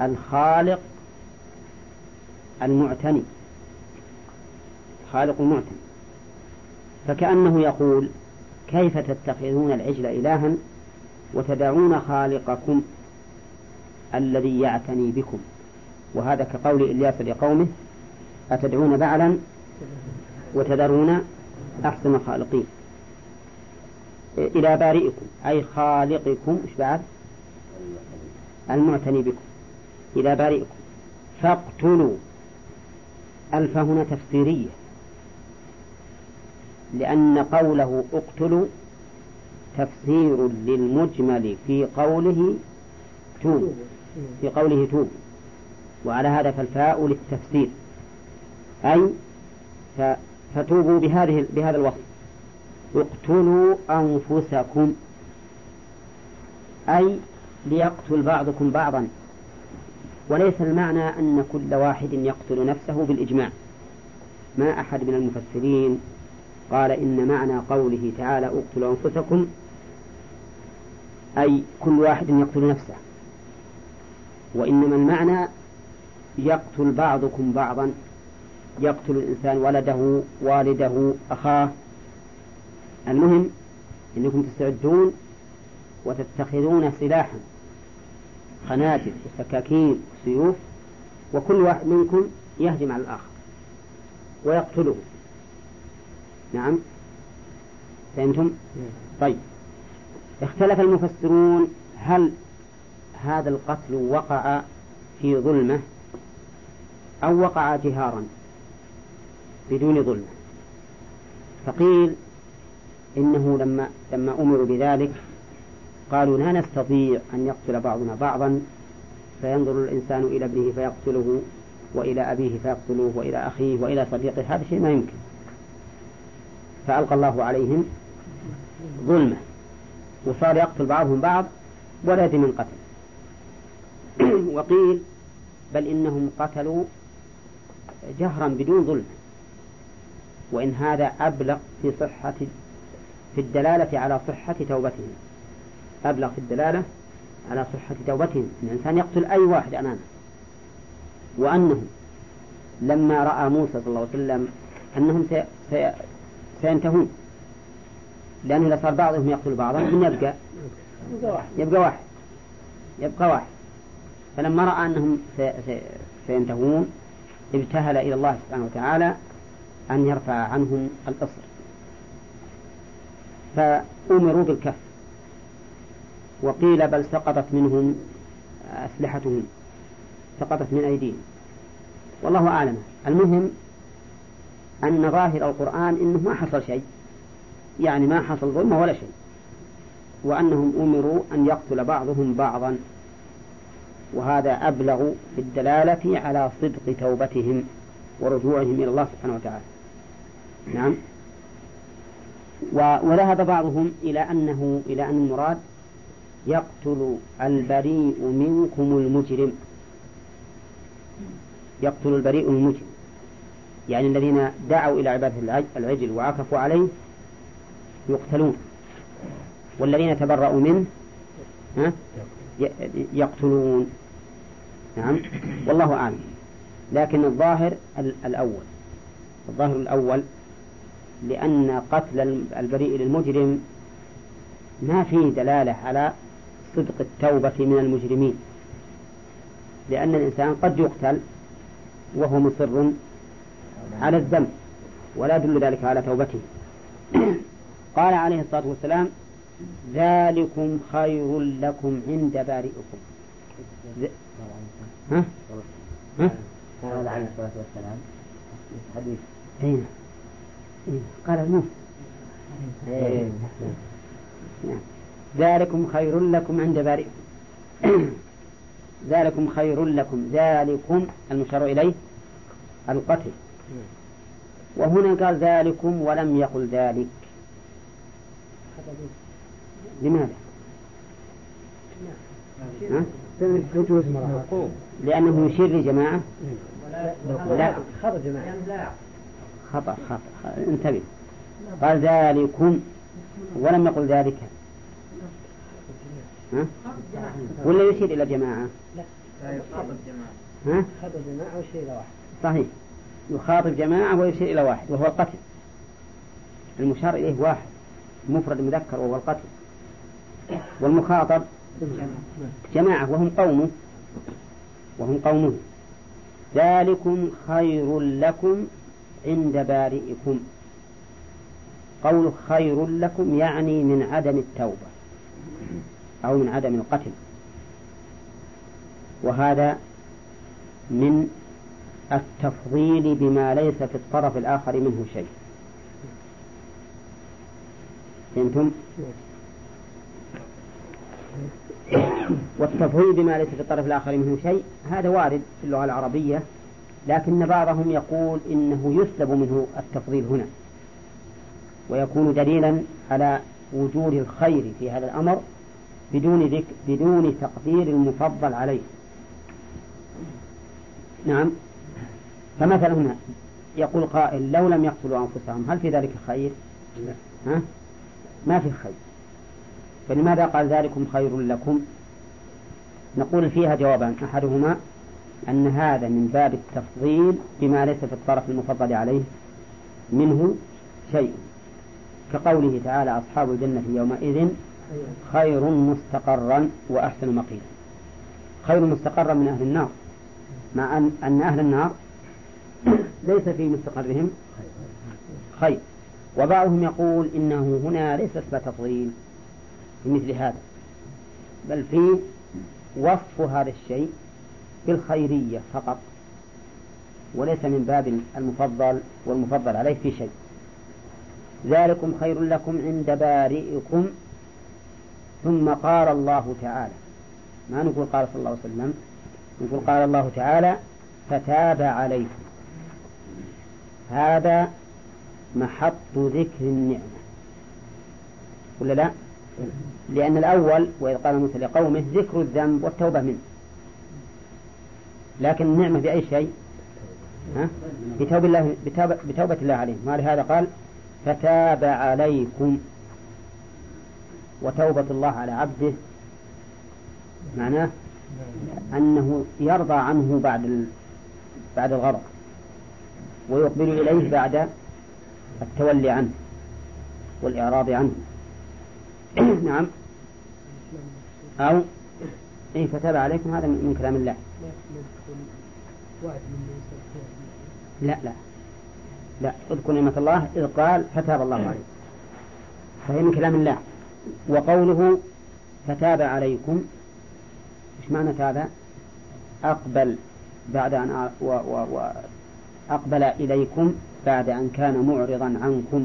الخالق المعتني. خالق المعتني فكأنه يقول كيف تتخذون العجل إلها وتدعون خالقكم الذي يعتني بكم؟ وهذا كقول إلياس لقومه أتدعون بعلا وتذرون أحسن الخالقين إلى بارئكم أي خالقكم إيش بعد؟ المعتني بكم. إلى بارئكم. فاقتلوا. ألف هنا تفسيرية. لأن قوله اقتلوا تفسير للمجمل في قوله توب في قوله توب. وعلى هذا فالفاء للتفسير. أي فتوبوا بهذه بهذا الوصف. اقتلوا أنفسكم. أي ليقتل بعضكم بعضا. وليس المعنى أن كل واحد يقتل نفسه بالإجماع. ما أحد من المفسرين قال إن معنى قوله تعالى اقتلوا أنفسكم أي كل واحد يقتل نفسه. وإنما المعنى يقتل بعضكم بعضا يقتل الإنسان ولده والده أخاه. المهم أنكم تستعدون وتتخذون سلاحا خناجر وسكاكين وسيوف وكل واحد منكم يهجم على الآخر ويقتله. نعم. فهمتم؟ طيب. اختلف المفسرون هل هذا القتل وقع في ظلمة أو وقع جهارا بدون ظلمة؟ فقيل إنه لما لما أمروا بذلك قالوا لا نستطيع أن يقتل بعضنا بعضا. فينظر الإنسان إلى ابنه فيقتله وإلى أبيه فيقتلوه وإلى أخيه وإلى صديقه. هذا شيء ما يمكن. فألقى الله عليهم ظلمة وصار يقتل بعضهم بعض ولا يدري من قتل. [CLEARS THROAT] وقيل بل إنهم قتلوا جهرا بدون ظلم وإن هذا أبلغ في صحة في الدلالة على صحة توبتهم. أبلغ في الدلالة على صحة توبتهم. أن الإنسان يقتل أي واحد أمامه. وأنهم لما رأى موسى صلى الله عليه وسلم أنهم. سينتهون. لأنه إذا صار بعضهم يقتل بعضا من يبقى يبقى واحد. يبقى واحد. فلما رأى أنهم سي... سي... سينتهون ابتهل إلى الله سبحانه وتعالى أن يرفع عنهم الإصر فأمروا بالكف. وقيل بل سقطت منهم أسلحتهم. سقطت من أيديهم. والله أعلم. المهم أن ظاهر القرآن إنه ما حصل شيء. يعني ما حصل ظلمة ولا شيء. وأنهم أمروا أن يقتل بعضهم بعضا. وهذا أبلغ في الدلالة على صدق توبتهم ورجوعهم إلى الله سبحانه وتعالى. نعم. وذهب بعضهم إلى أنه إلى أن المراد يقتل البريء منكم المجرم. يقتل البريء المجرم. يعني الذين دعوا إلى عبادة العجل وعكفوا عليه يقتلون. والذين تبرأوا منه يقتلون. نعم. والله أعلم. لكن الظاهر الأول. الظاهر الأول لأن قتل البريء للمجرم ما فيه دلالة على صدق التوبة من المجرمين. لأن الإنسان قد يقتل وهو مصر على الذنب ولا يدل ذلك على توبته [CLEARS THROAT] قال عليه الصلاة والسلام ذلكم خير لكم عند بارئكم ها؟ ها؟ قال عليه الصلاة والسلام حديث أين؟ قال الموت إيه. نعم. ذلكم خير لكم عند بارئكم [CLEARS THROAT] ذلكم خير لكم ذلكم المشار إليه القتل وهنا قال ذلكم ولم يقل ذلك. لماذا؟ لأنه يشير لجماعة؟ لا. خطأ جماعة خطأ خطأ. انتبه. قال ذلكم ولم يقل ذلك. ها؟ ولا يشير إلى جماعة؟ لا يخاطب جماعة ها؟ يخاطب جماعة. إلى واحد صحيح. يخاطب جماعة ويشير إلى واحد وهو القتل. المشار إليه واحد مفرد مذكر وهو القتل. والمخاطب جماعة وهم قومه وهم قومه ذلكم خير لكم عند بارئكم. قول خير لكم يعني من عدم التوبة أو من عدم القتل. وهذا من التفضيل بما ليس في الطرف الآخر منه شيء. فهمتم؟ والتفضيل بما ليس في الطرف الآخر منه شيء هذا وارد في اللغة العربية لكن بعضهم يقول إنه يسلب منه التفضيل هنا. ويكون دليلا على وجود الخير في هذا الأمر بدون ذكر بدون تقدير المفضل عليه. نعم. فمثلا هنا يقول قائل لو لم يقتلوا أنفسهم هل في ذلك خير؟ ها؟ ما في خير. فلماذا قال ذلكم خير لكم؟ نقول فيها جوابان أحدهما أن هذا من باب التفضيل بما ليس في الطرف المفضل عليه منه شيء. كقوله تعالى أصحاب الجنة يومئذ خير مستقرا وأحسن مقيلا. خير مستقرا من أهل النار. مع أن, أن أهل النار ليس في مستقرهم. خير. وبعضهم يقول إنه هنا ليس اسم تفضيل في مثل هذا بل في وصف هذا الشيء بالخيرية فقط وليس من باب المفضل والمفضل عليه في شيء. ذلكم خير لكم عند بارئكم. ثم قال الله تعالى ما نقول قال صلى الله عليه وسلم نقول قال الله تعالى فتاب عليكم. هذا محط ذكر النعمة. ولا لا؟ لأن الأول وإذ قال موسى لقومه ذكر الذنب والتوبة منه. لكن النعمة بأي شيء؟ ها؟ بتوبة الله بتوبة, الله عليهم ولهذا قال؟ فتاب عليكم. وتوبة الله على عبده. معناه أنه يرضى عنه بعد بعد الغضب. ويقبل إليه بعد التولي عنه والإعراض عنه. [CLEARS THROAT] نعم. أو إيه فتاب عليكم هذا من كلام الله. لا لا. لا اذكر نعمة الله إذ قال فتاب الله عليكم. فهي من كلام الله. وقوله فتاب عليكم إيش معنى تاب؟ أقبل بعد أن و و و أقبل إليكم بعد أن كان معرضا عنكم.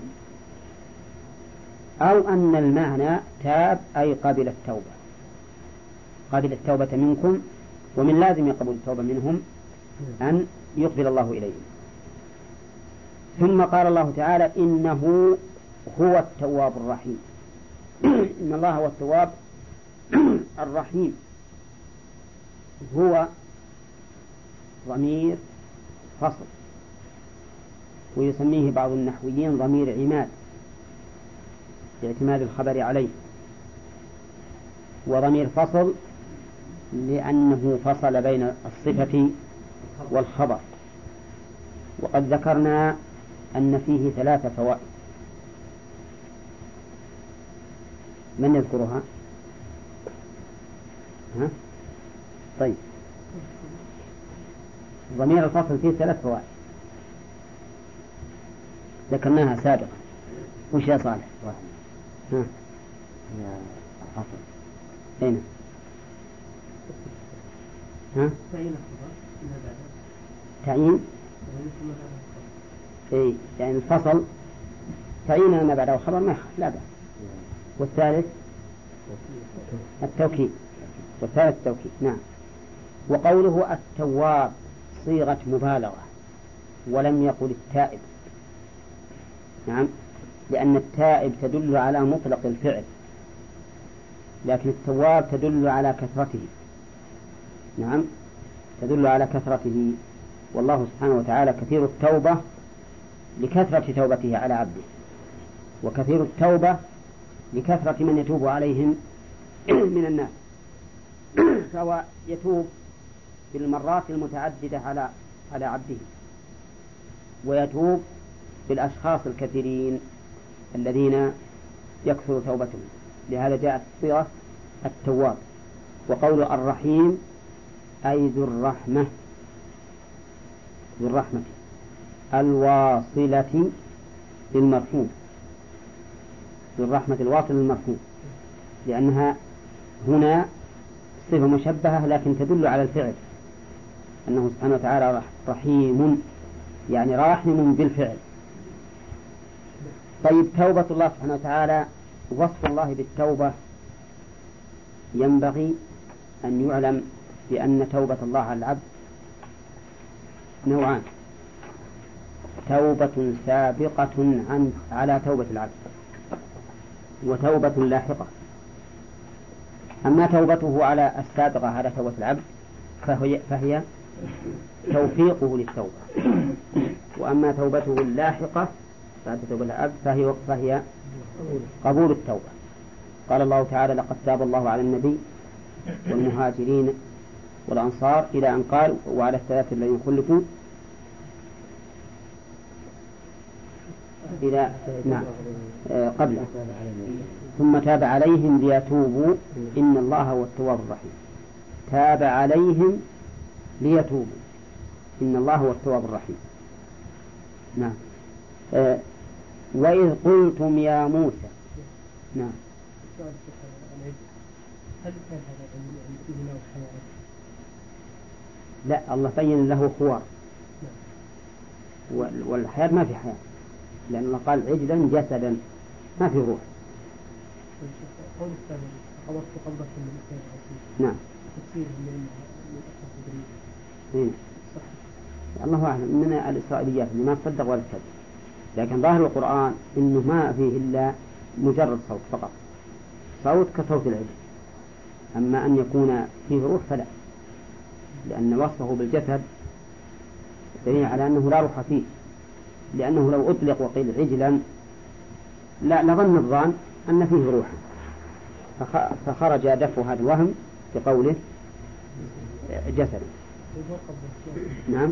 أو أن المعنى تاب أي قبل التوبة. قبل التوبة منكم ومن لازم قبول التوبة منهم أن يقبل الله إليهم. ثم قال الله تعالى إنه هو التواب الرحيم. [CLEARS THROAT] إن الله هو التواب [CLEARS THROAT] الرحيم. هو ضمير فصل. ويسميه بعض النحويين ضمير عماد لاعتماد الخبر عليه. وضمير فصل لأنه فصل بين الصفة والخبر. وقد ذكرنا أن فيه ثلاث فوائد. من يذكرها؟ ها؟ طيب. ضمير الفصل فيه ثلاث فوائد. ذكرناها سابقا. وش يا صالح؟ ها؟ أين؟ ها؟ تعيين؟ إي يعني الفصل تعيين ما بعده خبر ما لا بأس. والثالث؟ التوكيد. والثالث التوكيد نعم. وقوله التواب صيغة مبالغة ولم يقل التائب. نعم؟ لأن التائب تدل على مطلق الفعل لكن التواب تدل على كثرته. نعم؟ تدل على كثرته. والله سبحانه وتعالى كثير التوبة لكثرة توبته على عبده وكثير التوبة لكثرة من يتوب عليهم [CLEARS THROAT] من الناس [CLEARS THROAT] فهو يتوب بالمرات المتعددة على على عبده ويتوب بالأشخاص الكثيرين الذين يكثر توبتهم. لهذا جاءت صيغة التواب وقول الرحيم أي ذو الرحمة ذو الرحمة الواصلة للمرحوم. ذو الرحمة الواصلة للمرحوم. لأنها هنا صفة مشبهة لكن تدل على الفعل. أنه سبحانه وتعالى رحيم يعني راحم بالفعل. طيب توبة الله سبحانه وتعالى وصف الله بالتوبة. ينبغي أن يعلم بأن توبة الله على العبد نوعان. توبة سابقة عن على توبة العبد وتوبة لاحقة. أما توبته على السابقة على توبة العبد فهي, فهي توفيقه للتوبة. وأما توبته اللاحقة بعد توبة العبد فهي فهي قبول التوبة. قال الله تعالى لقد تاب الله على النبي والمهاجرين والأنصار إلى أن قال وعلى الثلاثة الذين خلفوا إلى نعم. آه ثم تاب عليهم ليتوبوا إن الله هو التواب الرحيم. تاب عليهم ليتوبوا إن الله هو التواب الرحيم. نعم. آه وإذ قلتم يا موسى. نعم؟ لا الله بين له خوار. وال- والحياة ما في حياة. لأن الله قال عجلا جسدا. ما في روح. نعم. إيه. الله أعلم. من الإسرائيليات اللي ما تصدق ولا تصدق لكن ظاهر القرآن إنه ما فيه إلا مجرد صوت فقط. صوت كصوت العجل. أما أن يكون فيه روح فلا. لأن وصفه بالجسد دليل على أنه لا روح فيه. لأنه لو أطلق وقيل عجلا لا لظن الظان أن فيه روحا فخ- فخرج دفع هذا الوهم بقوله جسد نعم.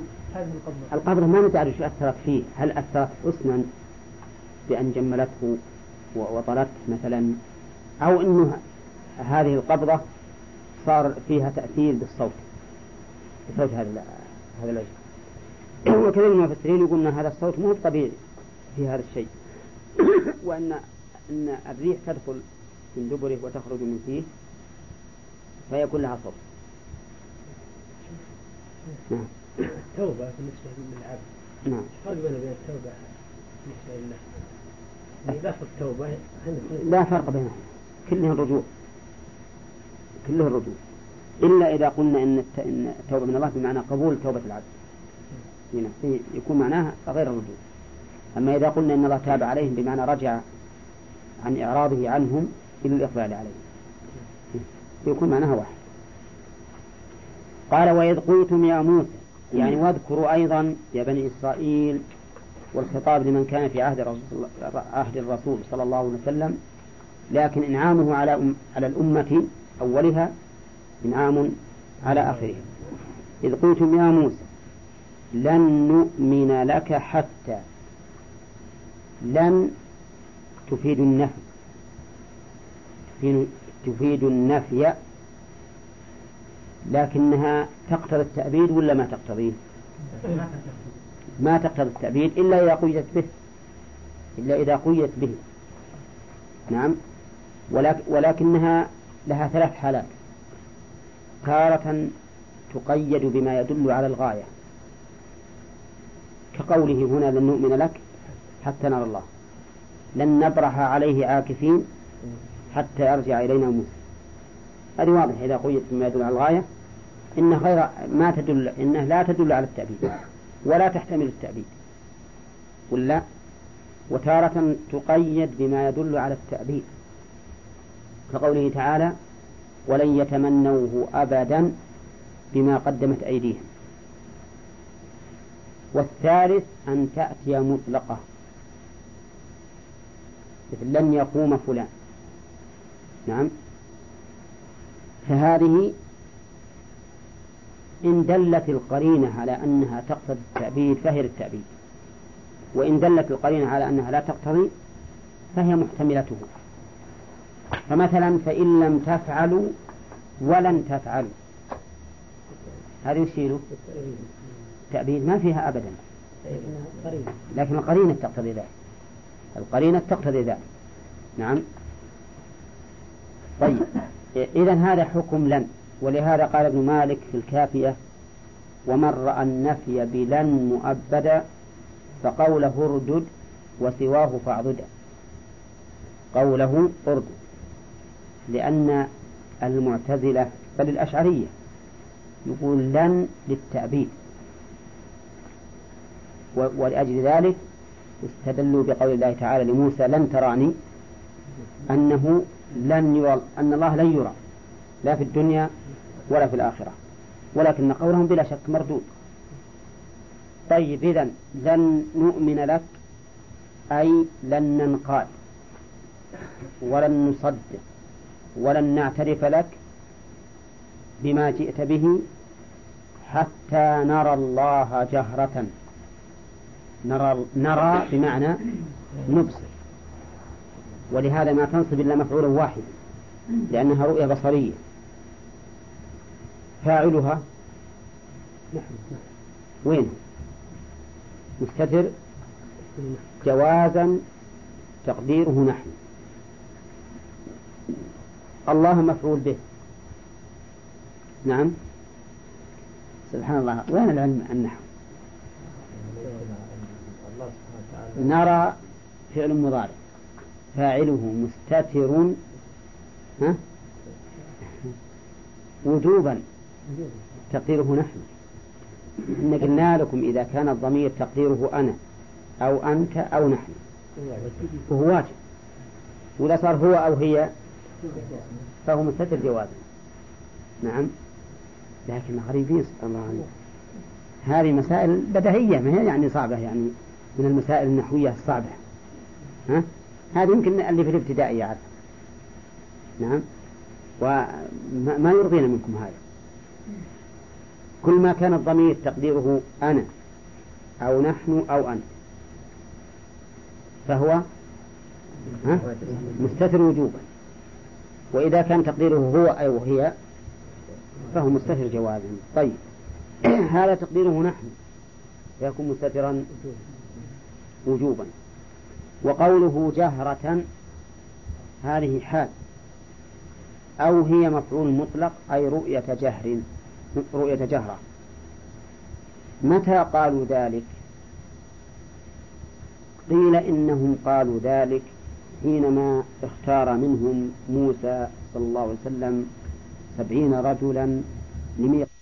القبضة ما ندري شو أثرت فيه. هل أثرت حسنا بأن جملته و- وطلته مثلا؟ أو أنه هذه القبضة صار فيها تأثير بالصوت. بصوت هذا هذا العجل وكثير من المفسرين يقولون هذا الصوت مو طبيعي في هذا الشيء. [CLEARS THROAT] وأن أن الريح تدخل من دبره وتخرج من فيه فيكون لها صوت. نعم. توبة بالنسبة للعبد. نعم. فرق وبين التوبة بالنسبة لله؟ يعني لفظ لا فرق بينهم. كله الرجوع. كله الرجوع. إلا إذا قلنا إن الت- إن التوبة من الله بمعنى قبول توبة العبد. هنا يكون معناها غير الرجوع. أما إذا قلنا إن الله تاب عليهم بمعنى رجع عن إعراضه عنهم إلى الإقبال عليهم. يكون معناها واحد. قال وإذ قلتم يا موسى يعني واذكروا أيضا يا بني إسرائيل والخطاب لمن كان في عهد عهد الرسول صلى الله عليه وسلم لكن إنعامه على على الأمة أولها إنعام على آخرها. إذ قلتم يا موسى لن نؤمن لك حتى لن تفيد النفي تفيد النفي لكنها تقتضي التأبيد ولا ما تقتضيه؟ ما تقتضي التأبيد إلا إذا قيدت به إلا إذا قيدت به. نعم. ولكن ولكنها لها ثلاث حالات. تارة تقيد بما يدل على الغاية. كقوله هنا لن نؤمن لك حتى نرى الله. لن نبرح عليه عاكفين حتى يرجع إلينا موسى هذه واضحة إذا قيدت بما يدل على الغاية. إنها غير ما تدل إنها لا تدل على التأبيد ولا تحتمل التأبيد. ولا وتارة تقيد بما يدل على التأبيد. كقوله تعالى ولن يتمنوه أبدا بما قدمت أيديهم. والثالث أن تأتي مطلقة. مثل لن يقوم فلان. نعم. فهذه إن دلت القرينة على أنها تقتضي التأبيد فهي للتأبيد. وإن دلت القرينة على أنها لا تقتضي فهي محتملته. فمثلا فإن لم تفعلوا ولن تفعلوا. هذا يشير تأبيد. ما فيها أبدا. لكن القرينة تقتضي ذلك. القرينة تقتضي ذلك. نعم. طيب. إذا هذا حكم لن. ولهذا قال ابن مالك في الكافية ومن رأى النفي بلن مؤبدا فقوله اردد وسواه فاعضدا قوله اردد لأن المعتزلة بل الأشعرية يقول لن للتأبيد. ولأجل ذلك استدلوا بقول الله تعالى لموسى لن تراني أنه لن يرى أن الله لن يرى لا في الدنيا ولا في الآخرة. ولكن قولهم بلا شك مردود. طيب إذا لن نؤمن لك أي لن ننقاد ولن نصدق ولن نعترف لك بما جئت به حتى نرى الله جهرة. نرى نرى بمعنى نبصر. ولهذا ما تنصب إلا مفعولا واحدا لأنها رؤية بصرية. فاعلها وين؟ مستتر جوازا تقديره نحن. الله مفعول به. نعم. سبحان الله. وين العلم النحو؟ نرى فعل مضارع. فاعله مستتر ها؟ وجوبا. تقديره نحن. إن قلنا لكم إذا كان الضمير تقديره أنا أو أنت أو نحن. وهو واجب. وإذا صار هو أو هي فهو مستتر جوازا نعم. لكن غريبين سبحان الله عليك. هذه مسائل بدهية ما هي يعني صعبة يعني من المسائل النحوية الصعبة. ها؟ هذه يمكن اللي في الابتدائي يعرف. نعم. وما يرضينا منكم هذا. كل ما كان الضمير تقديره أنا أو نحن أو أنت. فهو؟ مستتر وجوبا. وإذا كان تقديره هو أو هي فهو مستتر جوازا. طيب. [CLEARS THROAT] هذا تقديره نحن. فيكون مستترا وجوبا. وقوله جهرة هذه حال. أو هي مفعول مطلق أي رؤية جهر رؤية جهرة. متى قالوا ذلك؟ قيل إنهم قالوا ذلك حينما اختار منهم موسى صلى الله عليه وسلم سبعين رجلا لميقات